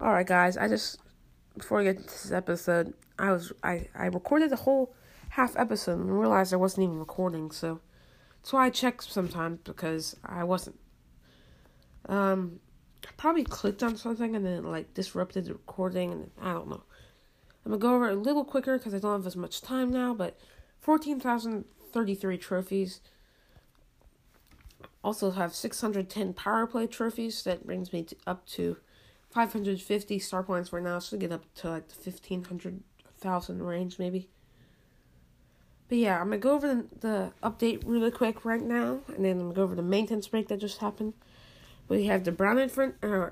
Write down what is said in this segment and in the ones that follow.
All right, guys. I just before I get to this episode, I was I I recorded the whole half episode and realized I wasn't even recording. So that's why I check sometimes because I wasn't. Um, I probably clicked on something and then like disrupted the recording and I don't know. I'm gonna go over it a little quicker because I don't have as much time now. But fourteen thousand thirty-three trophies. Also have 610 power play trophies. That brings me to, up to 550 star points right now. Should get up to like the 1500,000 range maybe. But yeah, I'm gonna go over the, the, update really quick right now, and then I'm gonna go over the maintenance break that just happened. We have the Brown Friend. Uh,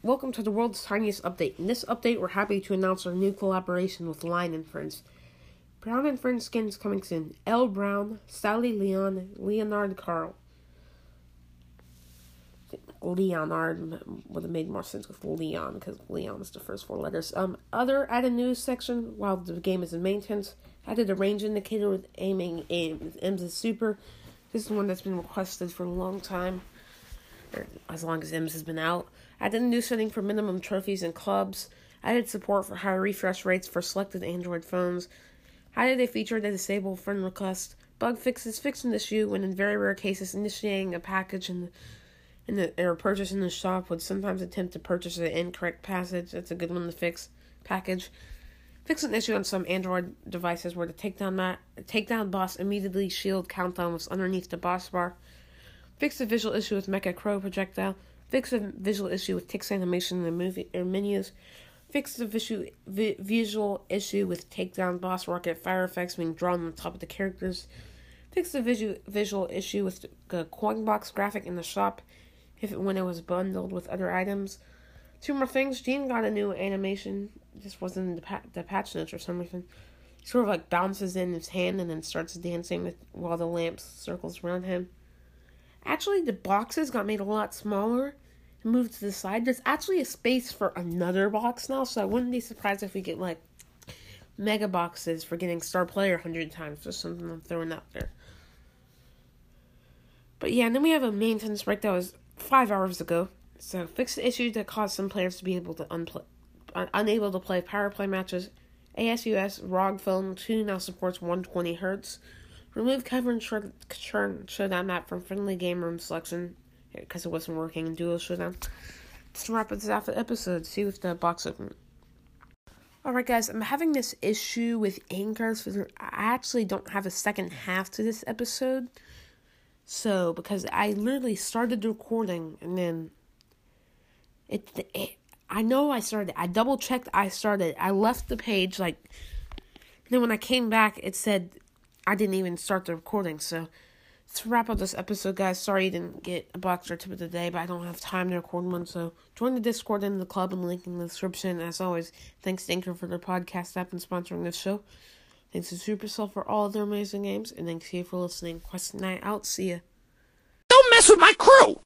welcome to the world's tiniest update. In this update, we're happy to announce our new collaboration with Line Friends. Brown Friends skins coming soon. L. Brown, Sally Leon, Leonard Carl. Leonard would have made more sense with Leon because Leon is the first four letters. Um, other added news section while the game is in maintenance. Added a range indicator with aiming aim. Emz is super. This is one that's been requested for a long time, or as long as Emz has been out. Added a new setting for minimum trophies and clubs. Added support for higher refresh rates for selected Android phones. Added a feature that disable friend request. Bug fixes fix an issue when in very rare cases initiating a package and in the or purchase in the shop would sometimes attempt to purchase the incorrect passage. That's a good one to fix. Package. Fix an issue on some Android devices where the takedown mat, takedown boss immediately shield countdown was underneath the boss bar. Fix the visual issue with Mecha Crow projectile. Fix the visual issue with text animation in the movie or menus. Fix the visual vi- visual issue with takedown boss rocket fire effects being drawn on top of the characters. Fix the visual visual issue with the coin box graphic in the shop if it, when it was bundled with other items. Two more things. Gene got a new animation. This wasn't the, pa- the patch notes or something. He sort of like bounces in his hand and then starts dancing with, while the lamp circles around him. Actually, the boxes got made a lot smaller and moved to the side. There's actually a space for another box now, so I wouldn't be surprised if we get like mega boxes for getting star player 100 times. Just something I'm throwing out there. But yeah, and then we have a maintenance break that was five hours ago. So fix the issue that caused some players to be able to unplay, un- unable to play power play matches. ASUS ROG Phone 2 now supports 120 Hz. Remove and churn showdown map from friendly game room selection because it wasn't working in duo showdown. Let's wrap up this episode. See if the box open. Alright, guys, I'm having this issue with Anchor. So I actually don't have a second half to this episode. So, because I literally started recording and then it, it I know I started. I double checked I started. I left the page like then when I came back it said I didn't even start the recording. So, to wrap up this episode, guys, sorry you didn't get a box or tip of the day, but I don't have time to record one. So, join the Discord in the club and link in the description. As always, thanks to Anchor for their podcast app and sponsoring this show. Thanks to Supercell for all their amazing games, and thanks you for listening. Quest Night out. See ya. Don't mess with my crew!